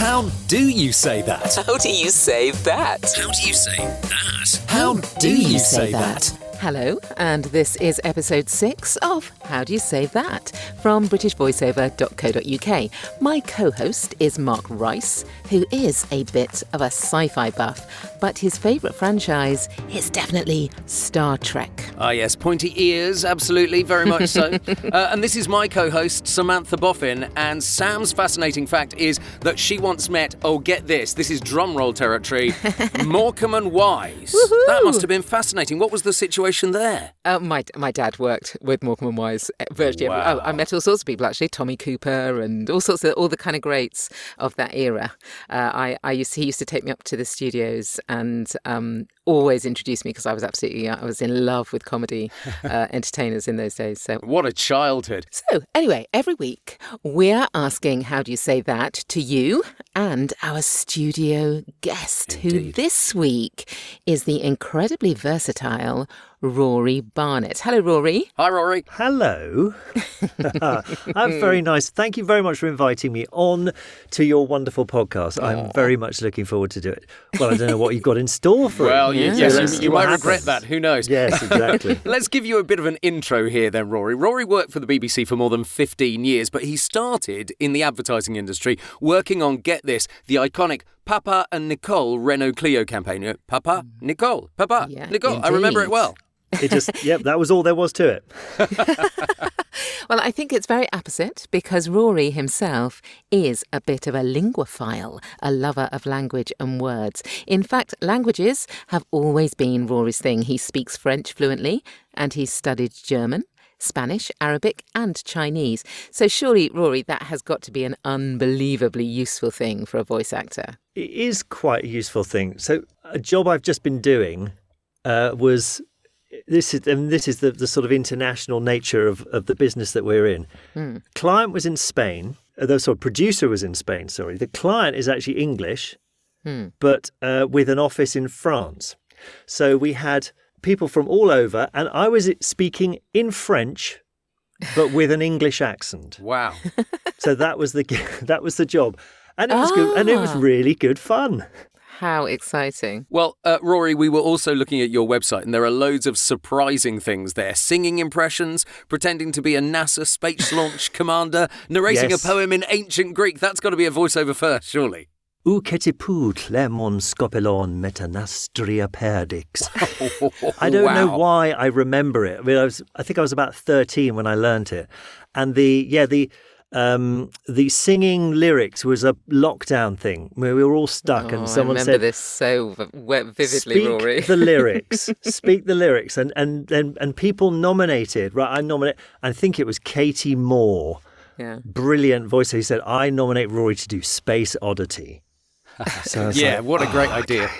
How do you say that? How do you say that? How do you say that? How do you say that? Hello, and this is episode six of How Do You Say That from BritishVoiceover.co.uk. My co host is Mark Rice, who is a bit of a sci fi buff, but his favourite franchise is definitely Star Trek. Ah, yes, pointy ears, absolutely, very much so. uh, and this is my co host, Samantha Boffin. And Sam's fascinating fact is that she once met, oh, get this, this is drumroll territory, Morecambe and Wise. That must have been fascinating. What was the situation there? Uh, my my dad worked with Morecambe and Wise uh, virtually. Every, Wow. oh, I met all sorts of people actually, Tommy Cooper and all sorts of all the kind of greats of that era. Uh, I I used he used to take me up to the studios and um, always introduced me because I was absolutely I was in love with comedy uh, entertainers in those days. So What a childhood. so, anyway, every week we're asking how do you say that to you and our studio guest, who this week is the incredibly versatile Rory Barnett. Hello, Rory. Hi, Rory. Hello. I'm very nice. Thank you very much for inviting me on to your wonderful podcast. I'm very much looking forward to do it. Well, I don't know what you've got in store for Well, it. You- Yeah. yes, Let's you, see you what might regret that. Who knows? Yes, exactly. Let's give you a bit of an intro here, then, Rory. Rory worked for the BBC for more than 15 years, but he started in the advertising industry working on, get this, the iconic Papa and Nicole Renault Clio campaign. Papa, Nicole, Papa, Yeah, Nicole. I remember it well. It just, yep, that was all there was to it. Well, I think it's very opposite because Rory himself is a bit of a linguophile, a lover of language and words. In fact, languages have always been Rory's thing. He speaks French fluently and he's studied German. Spanish, Arabic, and Chinese. So, surely, Rory, that has got to be an unbelievably useful thing for a voice actor. It is quite a useful thing. So, a job I've just been doing uh, was this is and this is the, the sort of international nature of, of the business that we're in. Client was in Spain. Uh, the sort of producer was in Spain. Sorry, the client is actually English, but uh, with an office in France. So we had people from all over, and I was speaking in French, but with an English accent. Wow. So that was the that was the job, and it was good, and it was Ah. really good fun. How exciting. Well, uh, Rory, we were also looking at your website, and there are loads of surprising things there. Singing impressions, pretending to be a NASA space launch commander, narrating Yes. a poem in ancient Greek. That's got to be a voiceover first, surely. Ou ketiput lemon scopelon metanastria perdix. I don't know why I remember it. I mean, I was, I think I was about thirteen when I learnt it, and the yeah the um the singing lyrics was a lockdown thing where we were all stuck, Oh, and someone I remember said. this so vividly, Speak Rory. the lyrics. Speak the lyrics, and and and and people nominated. Right, I nominate. I think it was Katie Moore, yeah. brilliant voice. He said, "I nominate Rory to do Space Oddity." So Yeah, like, what a great "Oh, idea. okay.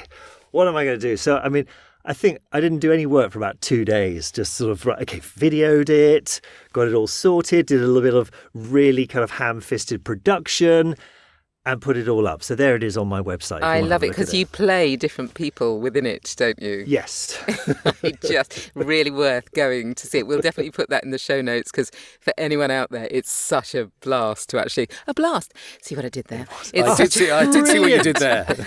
What am I going to do? So, I mean, I think I didn't do any work for about two days. Just sort of, right, okay, videoed it, got it all sorted, did a little bit of really kind of ham fisted production, and put it all up. So there it is on my website. I love it because you play different people within it, don't you? Yes. Just really worth going to see it. We'll definitely put that in the show notes because for anyone out there, it's such a blast to actually a blast. See what I did there? It's I did see, I did see what you did there.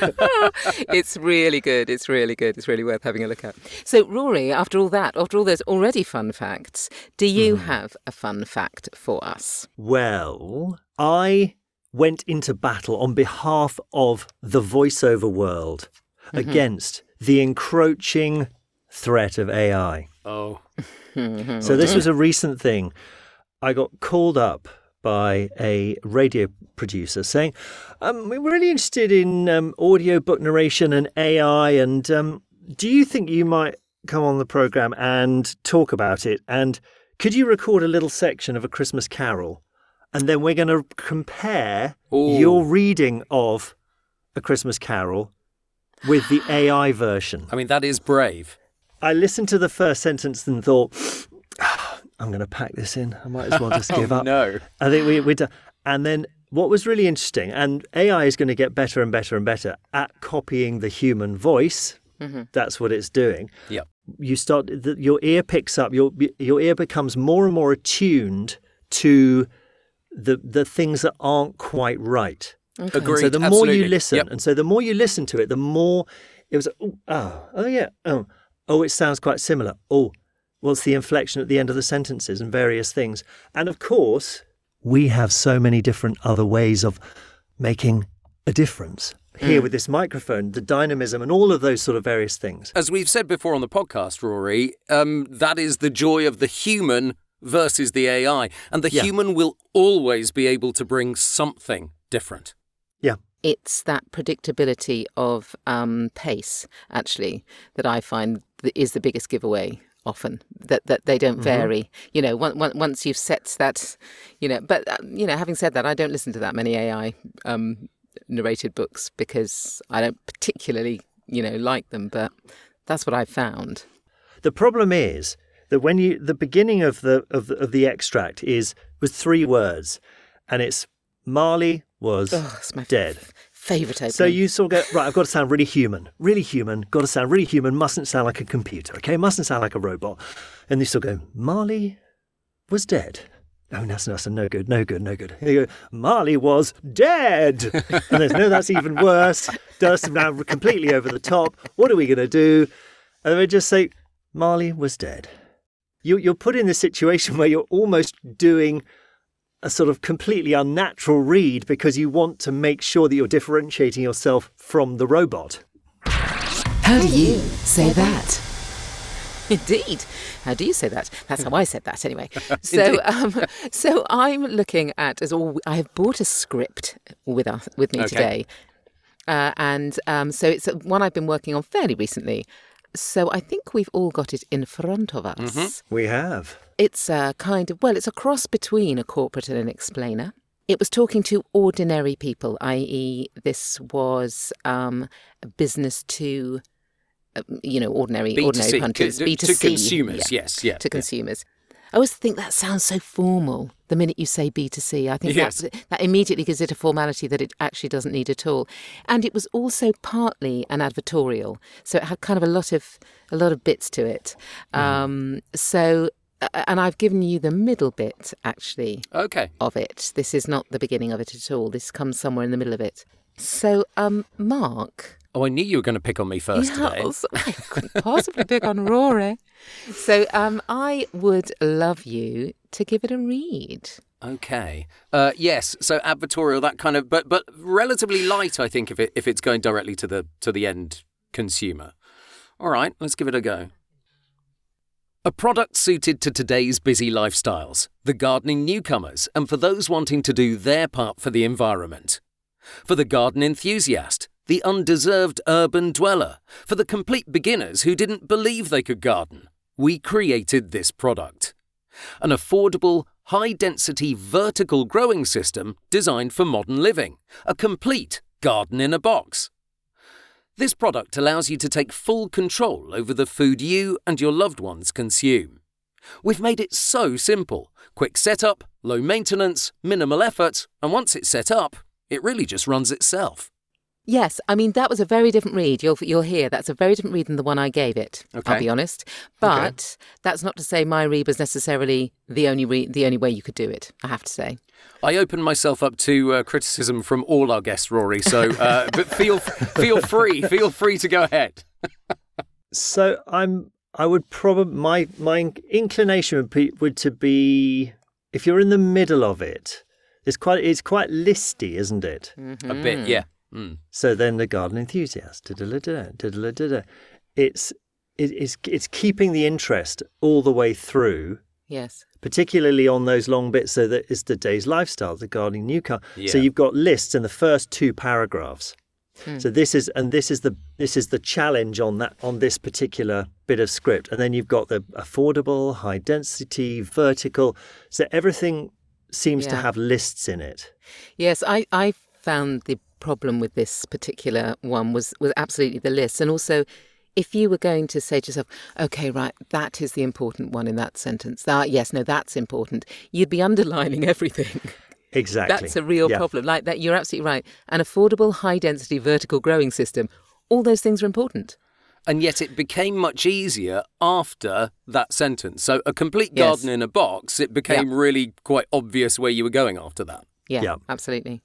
it's really good. It's really good. It's really worth having a look at. So, Rory, after all that, after all those already fun facts, do you Mm-hmm. have a fun fact for us? Well, I went into battle on behalf of the voiceover world against the encroaching threat of AI. Oh, So this was a recent thing. I got called up by a radio producer saying, um, "We're really interested in um, audiobook narration and AI, and um, do you think you might come on the program and talk about it? And could you record a little section of a Christmas Carol, and then we're going to compare Ooh. your reading of a Christmas Carol with the AI version?" I mean, that is brave. I listened to the first sentence and thought, "Ah, I'm going to pack this in. I might as well just give oh, up. No. I think we, we're done. And then what was really interesting, and AI is going to get better and better and better at copying the human voice. That's what it's doing. Yep. You start, the, your ear picks up, your, your ear becomes more and more attuned to the, the things that aren't quite right. Agreed. So the more absolutely. you listen, Yep. and so the more you listen to it, the more it was. Oh, oh, oh yeah. Oh, oh, it sounds quite similar. Oh, what's the inflection at the end of the sentences and various things. And of course, we have so many different other ways of making a difference here Hmm. with this microphone, the dynamism, and all of those sort of various things. As we've said before on the podcast, Rory, um, that is the joy of the human versus the AI. And the Yeah. human will always be able to bring something different. Yeah. It's that predictability of um, pace, actually, that I find is the biggest giveaway often that that they don't vary you know on- on- once you've set that you know but uh, you know having said that i don't listen to that many ai um narrated books because i don't particularly you know like them but that's what i've found The problem is that when you the beginning of the of the, of the extract is was three words, and it's Marley was oh dead. f- favorite opening. So you sort of go right. I've got to sound really human, really human. Got to sound really human. Mustn't sound like a computer. Okay, mustn't sound like a robot. And you sort of go, Marley was dead. Oh, that's, that's no good, no good, no good. You go, Marley was dead. and there's no, that's even worse. Dust now completely over the top. What are we going to do? And we just say, Marley was dead. You, you're put in this situation where you're almost doing a sort of completely unnatural read because you want to make sure that you're differentiating yourself from the robot. How do you say that? Indeed. How do you say that? That's how I said that anyway. So, um, so I'm looking at as all. I have bought a script with us with me Okay. today, uh, and um, so it's one I've been working on fairly recently. So I think we've all got it in front of us. We have. It's a kind of well, it's a cross between a corporate and an explainer. It was talking to ordinary people, i.e., this was um, business to, uh, you know, ordinary ordinary B2C, punters, to- B to two C, consumers, yes, yeah, to yeah. consumers. I always think that sounds so formal. The minute you say B two C, I think Yes. that immediately gives it a formality that it actually doesn't need at all. And it was also partly an advertorial, so it had kind of a lot of a lot of bits to it. Mm-hmm. Um, so, uh, and I've given you the middle bit actually Okay. of it. This is not the beginning of it at all. This comes somewhere in the middle of it. So, um, Mark. Oh, I knew you were going to pick on me first. Yes, I couldn't possibly pick on Rory. So, um, I would love you to give it a read. Okay. Uh, yes. So advertorial, that kind of, but but relatively light, I think, if it if it's going directly to the to the end consumer. All right, let's give it a go. A product suited to today's busy lifestyles, the gardening newcomers, and for those wanting to do their part for the environment. For the garden enthusiast, the undeserved urban dweller, for the complete beginners who didn't believe they could garden, we created this product an affordable, high density vertical growing system designed for modern living, a complete garden in a box. This product allows you to take full control over the food you and your loved ones consume. We've made it so simple quick setup, low maintenance, minimal effort, and once it's set up, it really just runs itself. Yes, I mean that was a very different read. You'll you'll hear that's a very different read than the one I gave it. Okay. I'll be honest, but that's not to say my read was necessarily the only re- the only way you could do it. I have to say. I open myself up to uh, criticism from all our guests, Rory. So, uh, but feel feel free, feel free to go ahead. So I'm. I would probably my my inclination would be would to be if you're in the middle of it. It's quite it's quite listy, isn't it? A bit, yeah. Mm. So then the garden enthusiast, it's it, it's it's keeping the interest all the way through, Yes. particularly on those long bits. So that it's the day's lifestyle, the gardening newcomer. So Yeah. you've got lists in the first two paragraphs. So this is and this is the this is the challenge on that on this particular bit of script, and then you've got the affordable, high density, vertical. So everything seems to have lists in it. Yes, I, I found the problem with this particular one was, was absolutely the list. And also, if you were going to say to yourself, okay, right, that is the important one in that sentence, that, yes, no, that's important, you'd be underlining everything. Exactly. That's a real Yeah. problem. Like that, you're absolutely right. An affordable, high density, vertical growing system, all those things are important. And yet it became much easier after that sentence. So a complete Yes. garden in a box, it became really quite obvious where you were going after that. Yeah, Yeah. absolutely.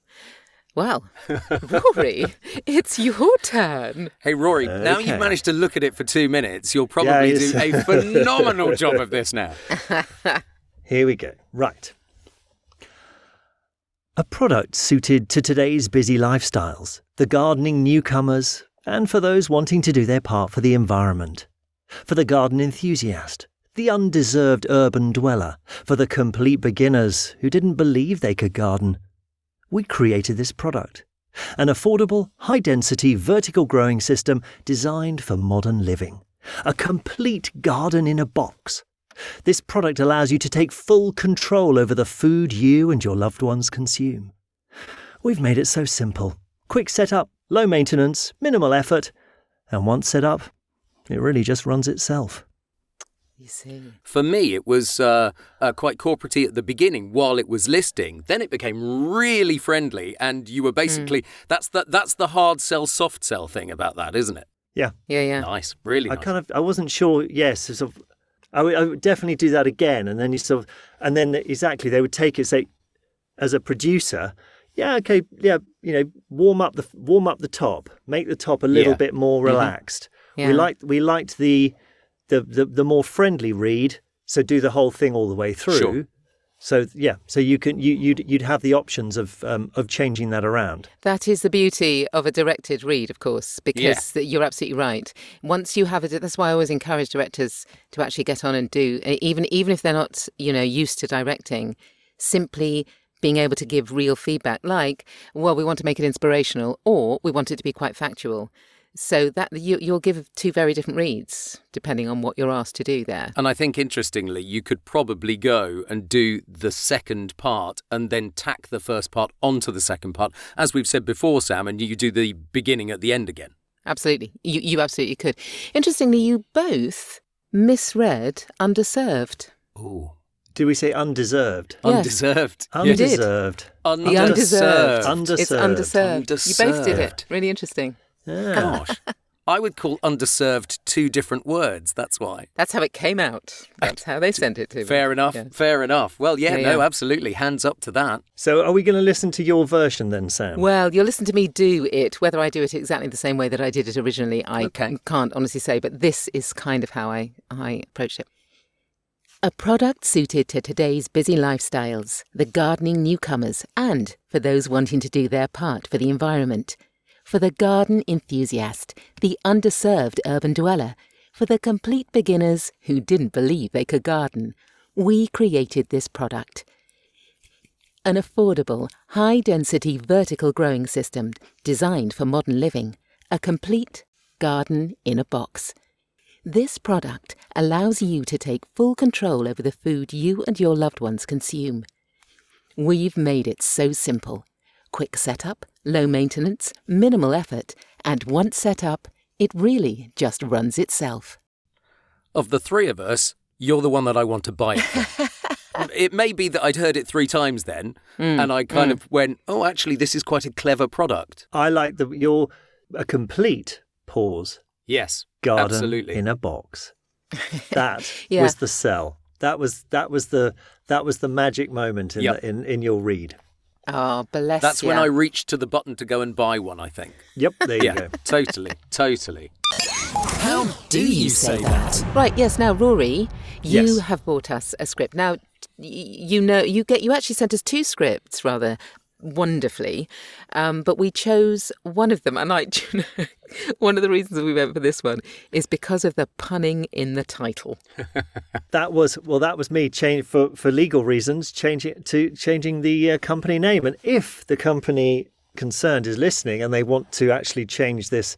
Well, Rory, it's your turn. Hey, Rory, now Okay. you've managed to look at it for two minutes, you'll probably it's- do a phenomenal job of this now. Here we go. Right. A product suited to today's busy lifestyles, the gardening newcomers, and for those wanting to do their part for the environment. For the garden enthusiast, the undeserved urban dweller, for the complete beginners who didn't believe they could garden. We created this product. An affordable, high density vertical growing system designed for modern living. A complete garden in a box. This product allows you to take full control over the food you and your loved ones consume. We've made it so simple. Quick setup, low maintenance, minimal effort, and once set up, it really just runs itself. You see. For me, it was uh, uh, quite corporatey at the beginning while it was listing. Then it became really friendly, and you were basically that's the that's the hard sell, soft sell thing about that, isn't it? Yeah, Yeah, yeah. Nice, really I nice. kind of I wasn't sure. Yes, sort of. I would, I would definitely do that again, and then you sort of, and then exactly they would take it say, as a producer, yeah, okay, yeah, you know, warm up the warm up the top, make the top a little Yeah. bit more relaxed. Yeah. We liked we liked the, the the the more friendly read, so do the whole thing all the way through. Sure. So yeah, so you can you you'd you'd have the options of um, of changing that around. That is the beauty of a directed read, of course, because th- you're absolutely right. Once you have it, that's why I always encourage directors to actually get on and do, even even if they're not, you know, used to directing, simply being able to give real feedback, like, well, we want to make it inspirational, or we want it to be quite factual. So that you, you'll give two very different reads depending on what you're asked to do there. And I think interestingly, you could probably go and do the second part and then tack the first part onto the second part, as we've said before, Sam, and you do the beginning at the end again. Absolutely. You, you absolutely could. Interestingly, you both misread underserved. Ooh. Do we say undeserved? Yes. Undeserved. did. Undeserved. The Undeserved. undeserved. It's Undeserved. underserved. You both did it. Really interesting. Yeah. Gosh. I would call underserved two different words. That's why. That's how it came out. That's how they sent it to me. Fair enough. Yeah. Fair enough. Well, yeah, Yeah, no, yeah. absolutely. Hands up to that. So are we going to listen to your version then, Sam? Well, you'll listen to me do it. Whether I do it exactly the same way that I did it originally, I Okay. can't honestly say, but this is kind of how I, I approached it. A product suited to today's busy lifestyles, the gardening newcomers, and for those wanting to do their part for the environment. For the garden enthusiast, the underserved urban dweller, for the complete beginners who didn't believe they could garden, we created this product an affordable, high density vertical growing system designed for modern living, a complete garden in a box. This product allows you to take full control over the food you and your loved ones consume. We've made it so simple quick setup, low maintenance, minimal effort, and once set up, it really just runs itself. Of the three of us, you're the one that I want to buy it from. it may be that I'd heard it three times then, Mm, and I kind of went, oh, actually, this is quite a clever product. I like the your a complete pause Yes. garden Absolutely. in a box. That Yeah. was the sell. That was that was the that was the magic moment in Yep. the, in in your read. Oh, bless That's when. I reached to the button to go and buy one, I think. Yep, there you Yeah, go. totally, totally. How do you say that? Right, yes. Now, Rory, you Yes. have brought us a script. Now, y- you know, you get you actually sent us two scripts rather wonderfully, um, but we chose one of them, and I, you know, one of the reasons we went for this one is because of the punning in the title. That was well. That was me change for for legal reasons changing to changing the uh, company name. And if the company concerned is listening and they want to actually change this,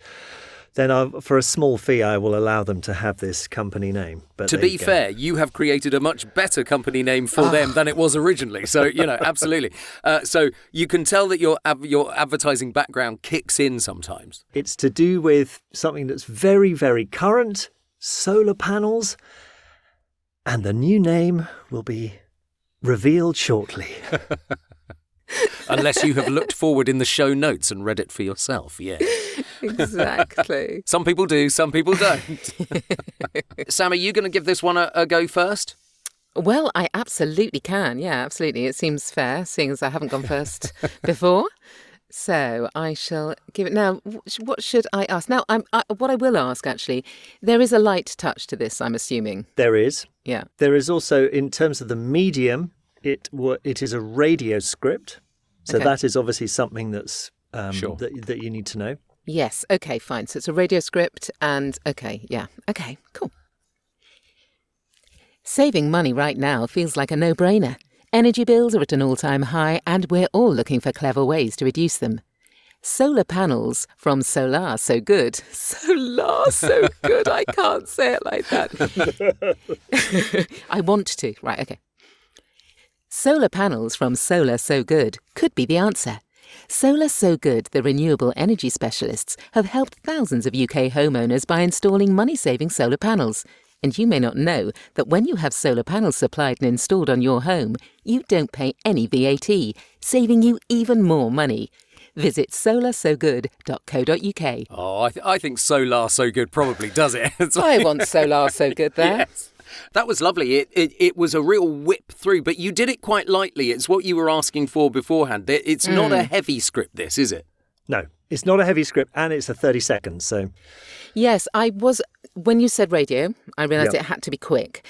then I, for a small fee, I will allow them to have this company name. But To be you fair, you have created a much better company name for them than it was originally. So you know, absolutely. Uh, so you can tell that your av- your advertising background kicks in sometimes. It's to do with something that's very, very current solar panels. And the new name will be revealed shortly. Unless you have looked forward in the show notes and read it for yourself. Yeah. Exactly. Some people do, some people don't. Sam, are you going to give this one a, a go first? well, I absolutely can. Yeah, absolutely. It seems fair, seeing as I haven't gone first before. So I shall give it now. What should I ask now? I'm I, what I will ask actually. There is a light touch to this. I'm assuming. There is. Yeah. There is also, in terms of the medium, it wa- it is a radio script. So Okay. that is obviously something that's um, Sure. that, that you need to know. Yes. Okay. Fine. So it's a radio script, and okay. Yeah. Okay. Cool. Saving money right now feels like a no-brainer. Energy bills are at an all-time high, and we're all looking for clever ways to reduce them. Solar panels from Solar So Good. Solar So Good. I can't say it like that. I want to. Right, okay. Solar panels from Solar So Good could be the answer. Solar So Good, the renewable energy specialists, have helped thousands of UK homeowners by installing money saving solar panels. And you may not know that when you have solar panels supplied and installed on your home, you don't pay any VAT, saving you even more money. Visit solarsogood.co.uk. Oh, I, th- I think Solar So Good probably does it. I want Solar So Good there. Yes. That was lovely. It, it it was a real whip through, but you did it quite lightly. It's what you were asking for beforehand. It- It's not a heavy script, this, is it? No, it's not a heavy script, and it's a thirty seconds. So Yes, I was. When you said radio, I realised Yeah. it had to be quick.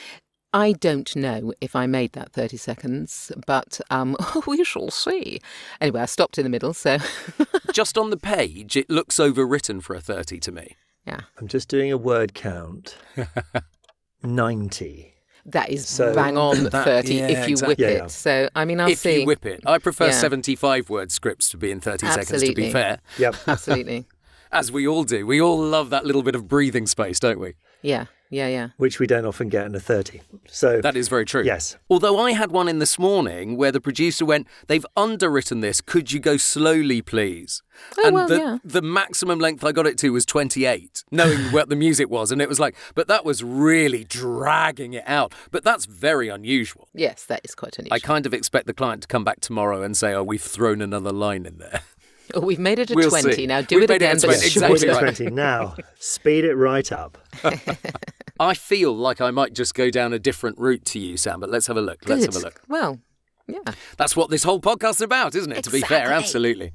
I don't know if I made that 30 seconds, but um, we shall see. Anyway, I stopped in the middle, so Just on the page, it looks overwritten for a 30 to me. yeah, I'm just doing a word count. Ninety. that is So- bang on That- 30 yeah, if you whip exactly. Yeah, it. So, I mean, I'll if see. you whip it. I prefer Yeah. 75 word scripts to be in 30 seconds, to be fair. Yep. Absolutely. As we all do. We all love that little bit of breathing space, don't we? Yeah, yeah, yeah. Which we don't often get in a thirty. So That is very true. Yes. Although I had one in this morning where the producer went, they've underwritten this. Could you go slowly, please? Oh, and well, the, yeah. the maximum length I got it to was 28, knowing what the music was. And it was like, but that was really dragging it out. But that's very unusual. Yes, that is quite unusual. I kind of expect the client to come back tomorrow and say, oh, we've thrown another line in there. Oh, we've made it a We'll 20. see. Now do We've it made it a again, but 20, Yes, exactly point twenty now. Speed it right up. I feel like I might just go down a different route to you, Sam, but let's have a look. Let's have a look. Well, yeah. That's what this whole podcast's about, isn't it? To be fair, absolutely.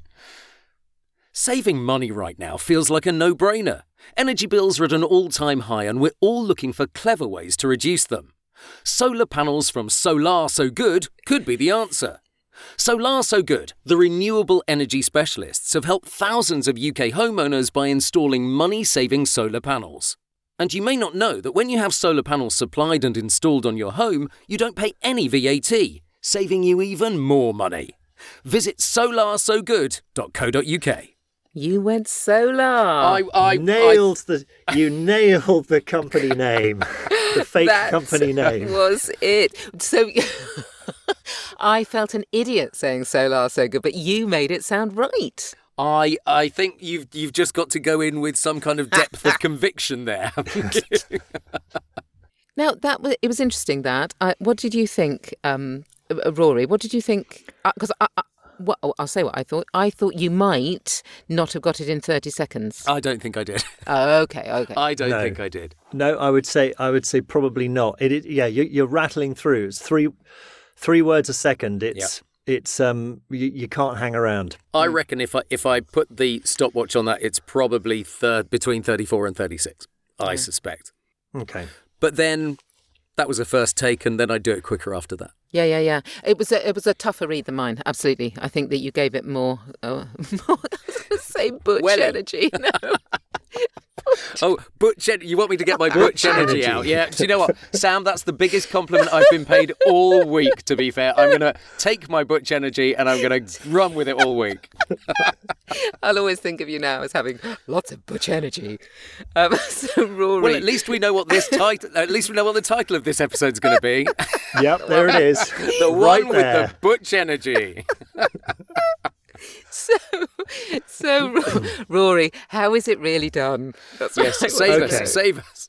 Saving money right now feels like a no brainer. Energy bills are at an all time high, and we're all looking for clever ways to reduce them. Solar panels from Solar So Good could be the answer. Solar So Good, the renewable energy specialists, have helped thousands of UK homeowners by installing money saving solar panels. And you may not know that when you have solar panels supplied and installed on your home, you don't pay any VAT, saving you even more money. Visit solarsogood.co.uk. You went solar. I, I, nailed the you nailed the company name, the fake That company name. was it. So I felt an idiot saying solar so good, but you made it sound right. I, I think you've you've just got to go in with some kind of depth of conviction there. Now that was it was interesting. That I, what did you think, um, uh, Rory? What did you think? Because I, I, well, oh, I'll say what I thought. I thought you might not have got it in thirty seconds. I don't think I did. oh, okay, okay. I don't No. think I did. No, I would say I would say probably not. It, it yeah, you, you're rattling through. It's three three words a second. It's it's um you, you can't hang around. I reckon if I if I put the stopwatch on that, it's probably third between thirty four and thirty six. I suspect. Okay. But then that was a first take, and then I'd do it quicker after that. Yeah, yeah, yeah. It was a, it was a tougher read than mine. Absolutely. I think that you gave it more. Uh, more I was going to say butch Welly. energy. No. Oh, butch! en- You want me to get my butch energy energy. out? Yeah. Do you know what, Sam? That's the biggest compliment I've been paid all week. To be fair, I'm gonna take my butch energy and I'm gonna run with it all week. I'll always think of you now as having lots of butch energy. Um, so Rory. Well, at least we know what this title. At least we know what the title of this episode's going to be. Yep, there it is. The right one with there. the butch energy. so, so Ro- Rory, how is it really done? That's Yes, what save Okay. us, save us.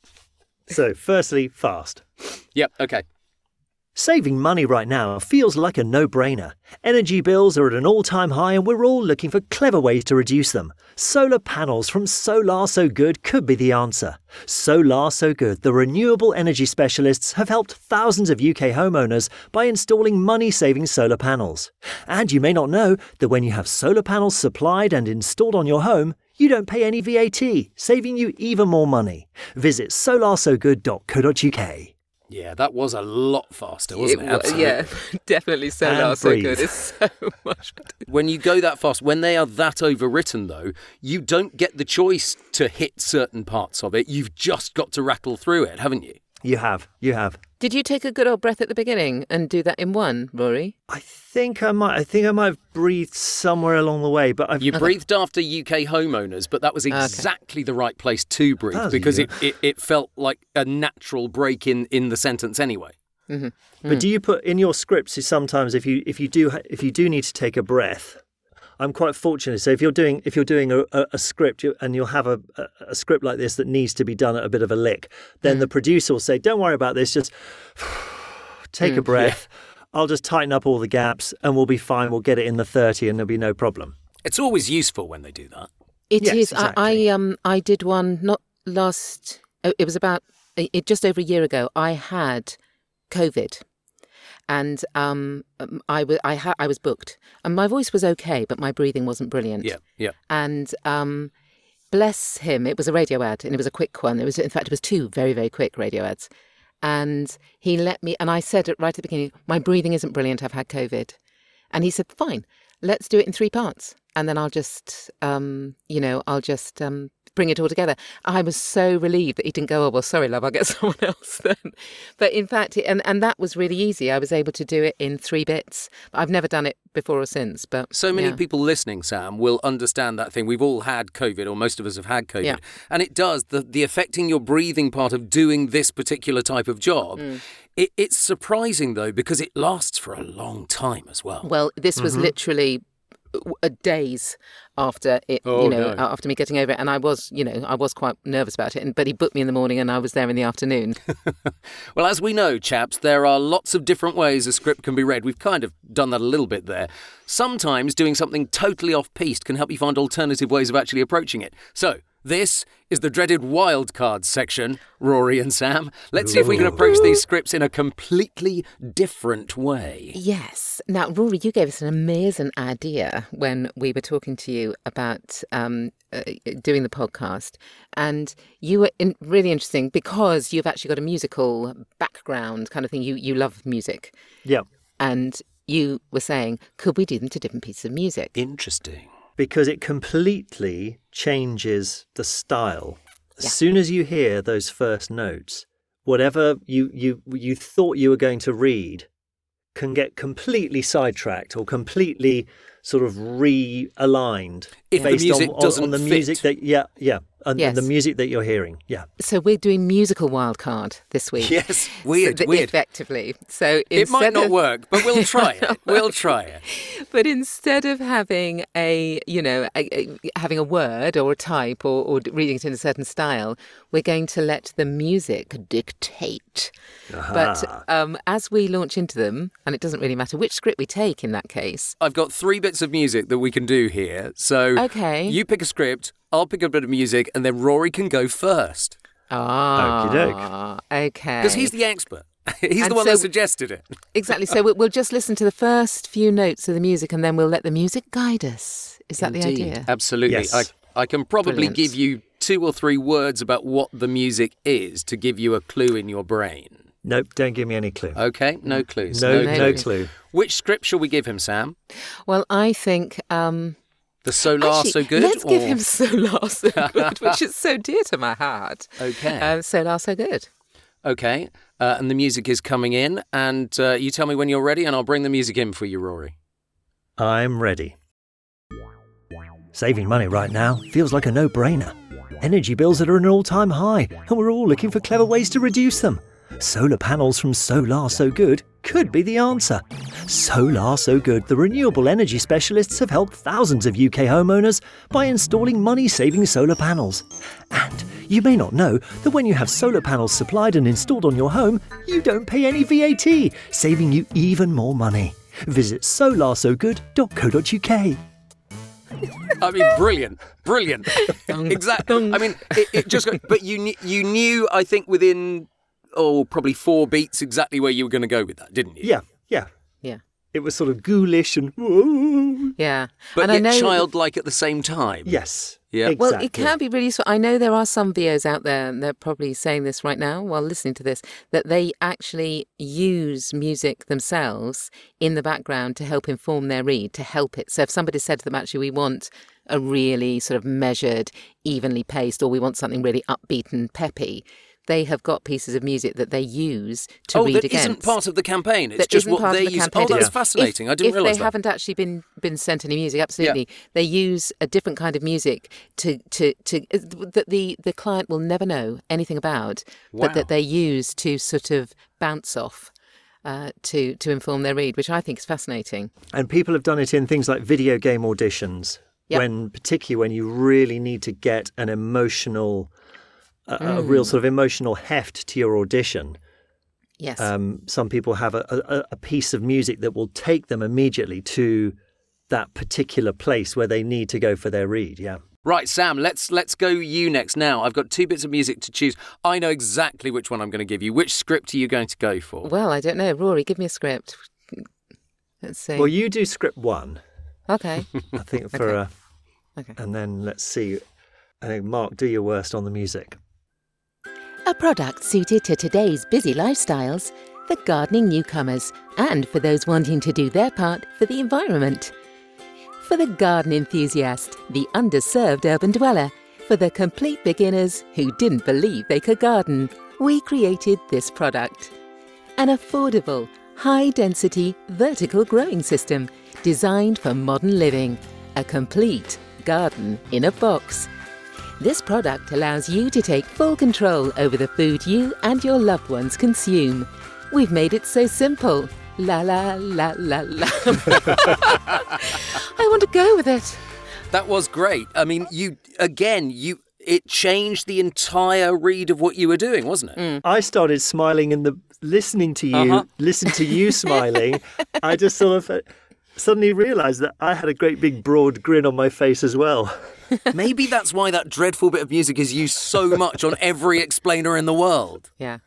So, firstly, fast. Yep. Okay. Saving money right now feels like a no brainer. Energy bills are at an all time high, and we're all looking for clever ways to reduce them. Solar panels from Solar So Good could be the answer. Solar So Good, the renewable energy specialists, have helped thousands of UK homeowners by installing money saving solar panels. And you may not know that when you have solar panels supplied and installed on your home, you don't pay any VAT, saving you even more money. Visit solarsogood.co.uk. Yeah, that was a lot faster, wasn't it? wa- Absolutely. yeah, definitely so And now so good. It's so much. When you go that fast, when they are that overwritten, though, you don't get the choice to hit certain parts of it. You've just got to rattle through it, haven't you? You have, you have. Did you take a good old breath at the beginning and do that in one, Rory? I think I might. I think I might have breathed somewhere along the way, but I've. You breathed after UK homeowners, but that was exactly the right place to breathe oh, because it, it, it felt like a natural break in, in the sentence anyway. Mm-hmm. But mm. do you put in your scripts? Is sometimes if you if you do if you do need to take a breath, I'm quite fortunate. So if you're doing if you're doing a, a, a script you, and you'll have a, a, a script like this that needs to be done at a bit of a lick, then the producer will say, "Don't worry about this. Just take a breath. I'll just tighten up all the gaps, and we'll be fine. We'll get it in the 30, and there'll be no problem." It's always useful when they do that. It is. Yes, I, I um I did one not last. oh, It was about it just over a year ago. I had COVID, and um um, I was ha- I was booked, and my voice was okay, but my breathing wasn't brilliant. Yeah, yeah. And um, bless him, it was a radio ad, and it was a quick one. It was in fact it was two very very quick radio ads, and he let me. And I said right at the beginning. My breathing isn't brilliant. I've had COVID, and he said, "Fine, let's do it in three parts, and then I'll just, um, you know, I'll just um, bring it all together." I was so relieved that he didn't go, "Oh well, sorry, love, I'll get someone else then." But in fact, and and that was really easy. I was able to do it in three bits. I've never done it before or since, but So many yeah. people listening, Sam, will understand that thing. We've all had COVID, or most of us have had COVID. Yeah. And it does, the, the affecting your breathing part of doing this particular type of job. Mm. It, it's surprising, though, because it lasts for a long time as well. Well, this was literally w- a days after it, Oh, you know, no. after me getting over it, and I was, you know, I was quite nervous about it. And, but he booked me in the morning, and I was there in the afternoon. Well, as we know, chaps, there are lots of different ways a script can be read. We've kind of done that a little bit there. Sometimes doing something totally off piste can help you find alternative ways of actually approaching it. So, this is the dreaded wild cards section, Rory and Sam. Let's see if we can approach these scripts in a completely different way. yes. Now, Rory, you gave us an amazing idea when we were talking to you about um, uh, doing the podcast, and you were in, really interesting because you've actually got a musical background, kind of thing. You you love music, Yeah, and you were saying, could we do them to different pieces of music? Interesting. Because it completely changes the style. As Yeah. soon as you hear those first notes, whatever you, you you thought you were going to read can get completely sidetracked or completely sort of realigned If the based music on, on- doesn't on the fit. music that yeah yeah and, and the music that you're hearing yeah So we're doing musical wildcard this week. Yes, weird, So th- weird. Effectively. So It might not of- work, but we'll try it. We'll try it. But instead of having a, you know, a, a- having a word or a type or, or reading it in a certain style, we're going to let the music dictate. But um, as we launch into them, and it doesn't really matter which script we take in that case. I've got three bits of music that we can do here. So Okay. you pick a script, I'll pick a bit of music, and then Rory can go first. Ah, okay. Because he's the expert. he's And the one so- that suggested it. Exactly. So we- we'll just listen to the first few notes of the music, and then we'll let the music guide us. Is that the idea? Absolutely. Yes. I, I can probably Brilliant. give you two or three words about what the music is to give you a clue in your brain. nope don't give me any clue Okay, no clues. no no no clue. clue Which script shall we give him, Sam? Well, I think. Um, The Solar actually, So Good? Let's give him Solar So Good, which is so dear to my heart. Okay. Um, Solar So Good. Okay. Uh, and the music is coming in, and uh, you tell me when you're ready, and I'll bring the music in for you, Rory. I'm ready. Saving money right now feels like a no brainer. Energy bills that are at an all time high, and we're all looking for clever ways to reduce them. Solar panels from Solar So Good could be the answer. Solar So Good, the renewable energy specialists have helped thousands of UK homeowners by installing money saving solar panels. And you may not know that when you have solar panels supplied and installed on your home, you don't pay any VAT, saving you even more money. Visit solarsogood.co.uk. I mean, brilliant, brilliant. exactly. I mean, it, it just. But you knew, you knew. I think within oh probably four beats exactly where you were going to go with that, didn't you? Yeah, yeah. It was sort of ghoulish and whoa. Yeah. But and yet childlike at the same time. Yes. Yeah. Well, it can be really useful. I know there are some VOs out there, and they're probably saying this right now while listening to this, that they actually use music themselves in the background to help inform their read, to help it. So if somebody said to them, actually, we want a really sort of measured, evenly paced, or we want something really upbeat and peppy, they have got pieces of music that they use to oh, read that against. not part of the campaign. It's that just what part they of the use. campaign. Oh, that's If- fascinating. I didn't if realise they that. haven't actually been been sent any music, absolutely, they use a different kind of music to to to uh, that the the client will never know anything about, but that they use to sort of bounce off. Uh, to to inform their read, which I think is fascinating. And people have done it in things like video game auditions, Yep. when particularly when you really need to get an emotional, a, a real Mm. sort of emotional heft to your audition. Yes, Um, some people have a, a, a piece of music that will take them immediately to that particular place where they need to go for their read. Yeah. Right, Sam, let's let's go you next now. I've got two bits of music to choose. I know exactly which one I'm going to give you. Which script are you going to go for? well, I don't know. Rory, give me a script. Let's see. Well, you do script one, okay, I think, for Okay. a, okay. and then let's see. I think Mark, do your worst on the music. A product suited to today's busy lifestyles, the gardening newcomers, and for those wanting to do their part for the environment. For the garden enthusiast, the underserved urban dweller, for the complete beginners who didn't believe they could garden, we created this product. An affordable, high density, vertical growing system designed for modern living. A complete garden in a box. This product allows you to take full control over the food you and your loved ones consume. We've made it so simple. La la la la la. I want to go with it. That was great. I mean, you again, you it changed the entire read of what you were doing, wasn't it? Mm. I started smiling and the listening to you, Uh-huh. listen to you smiling. I just sort of uh, suddenly realised that I had a great big broad grin on my face as well. Maybe that's why that dreadful bit of music is used so much on every explainer in the world. Yeah.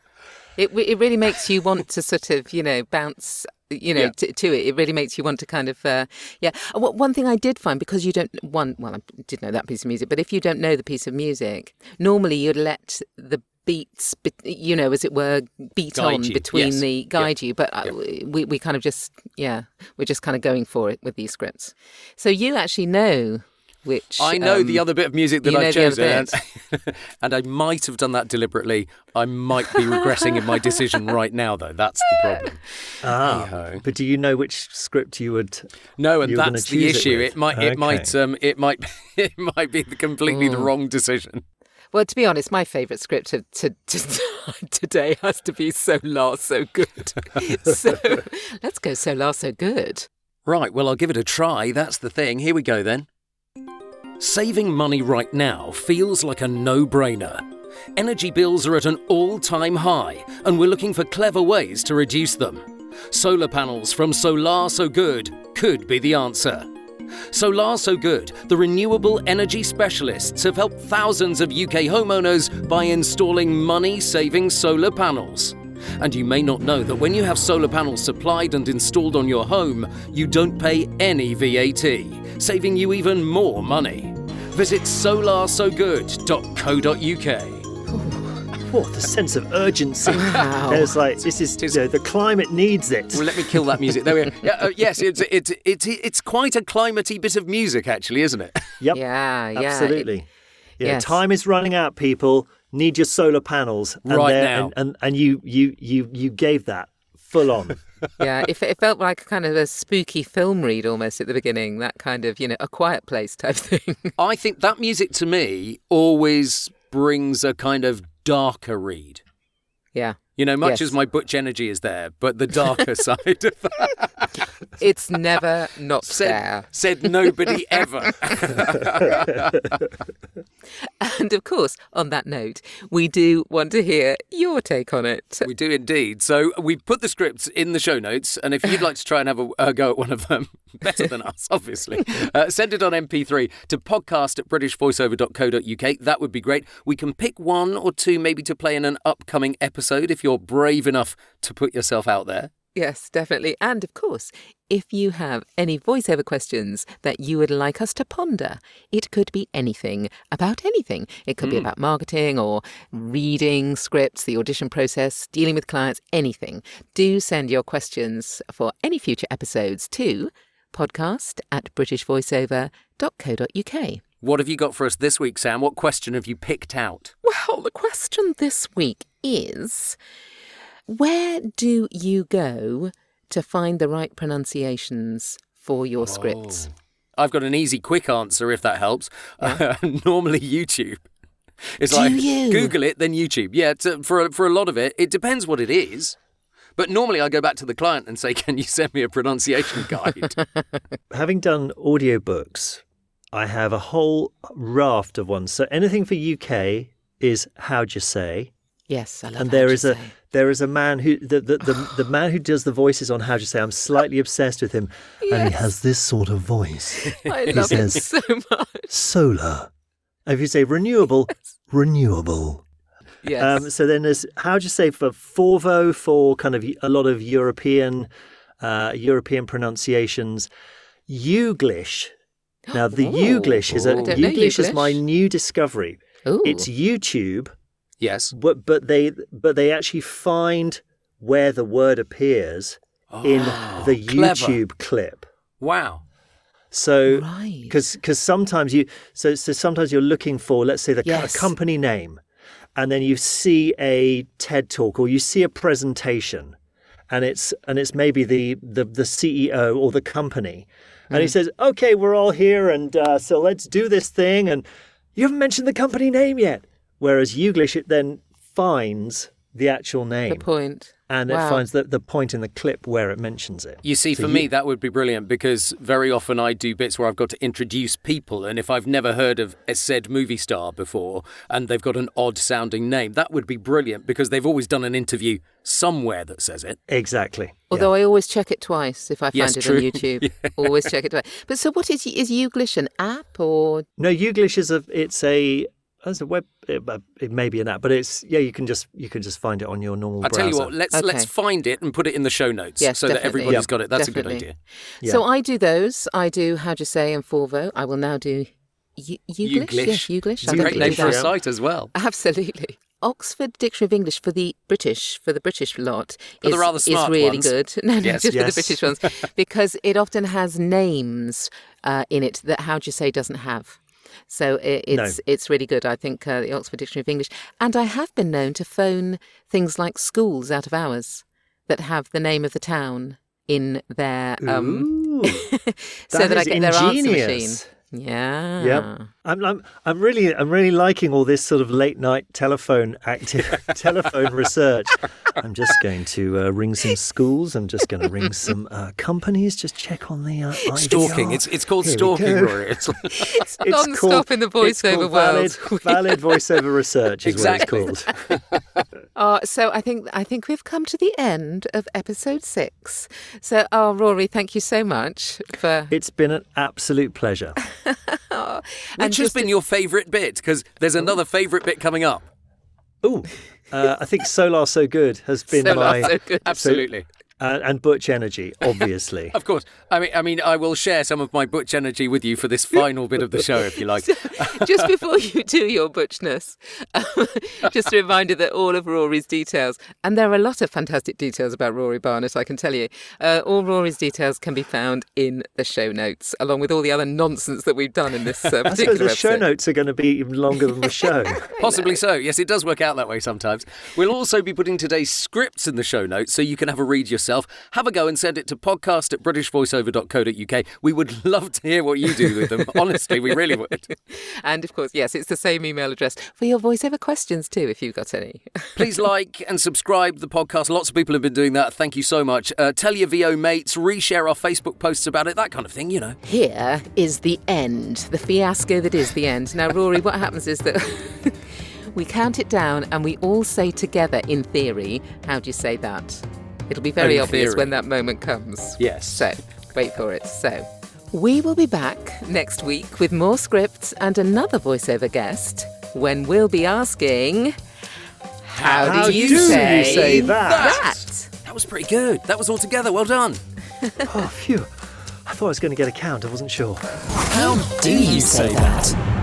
It, it really makes you want to sort of, you know, bounce, you know, Yeah. to, to it. It really makes you want to kind of, uh, yeah. Uh, One thing I did find, because you don't, one, well, I did know that piece of music, but if you don't know the piece of music, normally you'd let the beats, you know, as it were, beat Guide on you, between yes. the, guide you. But uh, we, we kind of just, yeah, we're just kind of going for it with these scripts. So you actually know which. I know the um, other bit of music that I've chosen, and, and I might have done that deliberately. I might be regressing in my decision right now, though. That's the problem. Ah, Hey-ho. but do you know which script you would? No, and You were gonna that's the choose it issue. It, might, it might, um, it might, it might be the completely the wrong decision. Well, to be honest, my favourite script of to, to, today has to be So La So Good. so let's go So La So Good. Right, well, I'll give it a try. That's the thing. Here we go then. Saving money right now feels like a no brainer. Energy bills are at an all time high, and we're looking for clever ways to reduce them. Solar panels from Solar So Good could be the answer. Solar So Good, the renewable energy specialists, have helped thousands of UK homeowners by installing money saving solar panels. And you may not know that when you have solar panels supplied and installed on your home, you don't pay any VAT, saving you even more money. Visit solarsogood.co.uk. What the sense of urgency? Wow. There's like this is you know, the climate needs it. Well, let me kill that music. There we go. Yeah, uh, yes, it's, it's, it's, it's quite a climatey bit of music, actually, isn't it? Yep. Yeah, yeah. Absolutely. yeah, yes. time is running out. People need your solar panels and Right now. and, and and you you you you gave that full on. yeah, it, it felt like kind of a spooky film read almost at the beginning, that kind of, you know, a quiet place type thing. I think that music to me always brings a kind of darker read. yeah. You know, much Yes. as my butch energy is there, but the darker side of that It's never not said, there. said nobody ever. And of course, on that note, we do want to hear your take on it. We do indeed. So we put the scripts in the show notes, and if you'd like to try and have a, a go at one of them, better than us, obviously, uh, send it on MP3 to podcast at britishvoiceover.co.uk. That would be great. We can pick one or two maybe to play in an upcoming episode if you're brave enough to put yourself out there. Yes, definitely. And of course, if you have any voiceover questions that you would like us to ponder, it could be anything about anything. It could be hmm. about marketing or reading scripts, the audition process, dealing with clients, anything. Do send your questions for any future episodes to podcast at britishvoiceover.co.uk. What have you got for us this week, Sam? What question have you picked out? Well, the question this week is where do you go to find the right pronunciations for your scripts? Oh. I've got an easy, quick answer if that helps. normally, YouTube. It's Do like you? Google it, then YouTube. Yeah, to, for a, for a lot of it, it depends what it is. But normally, I go back to the client and say, "Can you send me a pronunciation guide?" Having done audiobooks, I have a whole raft of ones. So anything for UK is Howjsay? Yes, I love and there you a there is a man who the the, the, the man who does the voices on how to say i'm slightly obsessed with him and he has this sort of voice I love it so much. solar if you say renewable renewable Yes. um, so then there's how do you say for forvo for kind of a lot of european uh, european pronunciations Youglish. now the Ooh. Youglish is a I don't is my new discovery Ooh. it's youtube yes. but but they but they actually find where the word appears in Oh, the clever. YouTube clip. Wow. So Right. because because sometimes you so so sometimes you're looking for let's say the Yes. a company name, and then you see a TED talk or you see a presentation, and it's and it's maybe the the the CEO or the company, and Hmm. he says, "Okay, we're all here, and uh, so let's do this thing," and you haven't mentioned the company name yet. Whereas Youglish, it then finds the actual name the point. and Wow. it finds the, the point in the clip where it mentions it. You see, So for you- me, that would be brilliant because very often I do bits where I've got to introduce people, and if I've never heard of a said movie star before and they've got an odd sounding name, that would be brilliant because they've always done an interview somewhere that says it. Exactly. Although I always check it twice if I find Yes, it true. on YouTube. Always check it twice. But so what is is Youglish an app or No, Youglish is a it's a as a web it, it may be an app, but it's yeah you can just you can just find it on your normal I tell you what, let's Okay. let's find it and put it in the show notes Yes, so that definitely. everybody's Yep. got it. That's a good idea. Yeah. So I do those. I do how do you say and Forvo. I will now do y- Youglish. Youglish. Yes, Youglish. It's a I'm going great name for a site as well. Absolutely. Oxford Dictionary of English for the British, for the British lot, For the is, rather is really ones. good. No, no, Yes. just for the British ones, because it often has names uh, in it that How Do You Say doesn't have. So it, No. it's it's really good. I think uh, the Oxford Dictionary of English, and I have been known to phone things like schools out of hours that have the name of the town in their um, Ooh, so that that I get their answer machine. Ingenious. Yeah. Yep. I'm, I'm I'm really I'm really liking all this sort of late night telephone active telephone research. I'm just going to uh, ring some schools. I'm just going to ring some uh, companies. Just check on the uh, Stalking. It's it's called Here stalking. Rory. It's It's, It's non-stop called- in the it's voiceover called world. Valid, valid voiceover research is Exactly. what it's called. Uh, so I think I think we've come to the end of episode six. So, oh, Rory, thank you so much for. It's been an absolute pleasure. and Which has been your favourite bit? Because there's another favourite bit coming up. Ooh, uh, I think Solar So Good has been so, my so good. Absolutely. Uh, and Butch Energy, obviously. Of course. I mean, I mean, I will share some of my butch energy with you for this final bit of the show, if you like. just before you do your butchness, um, just a reminder that all of Rory's details, and there are a lot of fantastic details about Rory Barnett, I can tell you, uh, all Rory's details can be found in the show notes, along with all the other nonsense that we've done in this uh, I suppose the show notes are going to be even longer than the show. Possibly so. Yes, it does work out that way sometimes. We'll also be putting today's scripts in the show notes so you can have a read yourself. Yourself, have a go and send it to podcast at britishvoiceover.co.uk. We would love to hear what you do with them. Honestly, we really would. And of course, yes, it's the same email address for your voiceover questions too, if you've got any. Please like and subscribe the podcast. Lots of people have been doing that. Thank you so much. Uh, tell your VO mates, reshare our Facebook posts about it, that kind of thing, you know. Here is the end, the fiasco that is the end. Now, Rory, what happens is that we count it down and we all say together, in theory, how do you say that? It'll be very obvious theory. when that moment comes. Yes. So, wait for it. So, we will be back next week with more scripts and another voiceover guest when we'll be asking, How, How do you do you say, say that? that? That was pretty good. That was all together. Well done. Oh, phew. I thought I was going to get a count. I wasn't sure. How do you say that?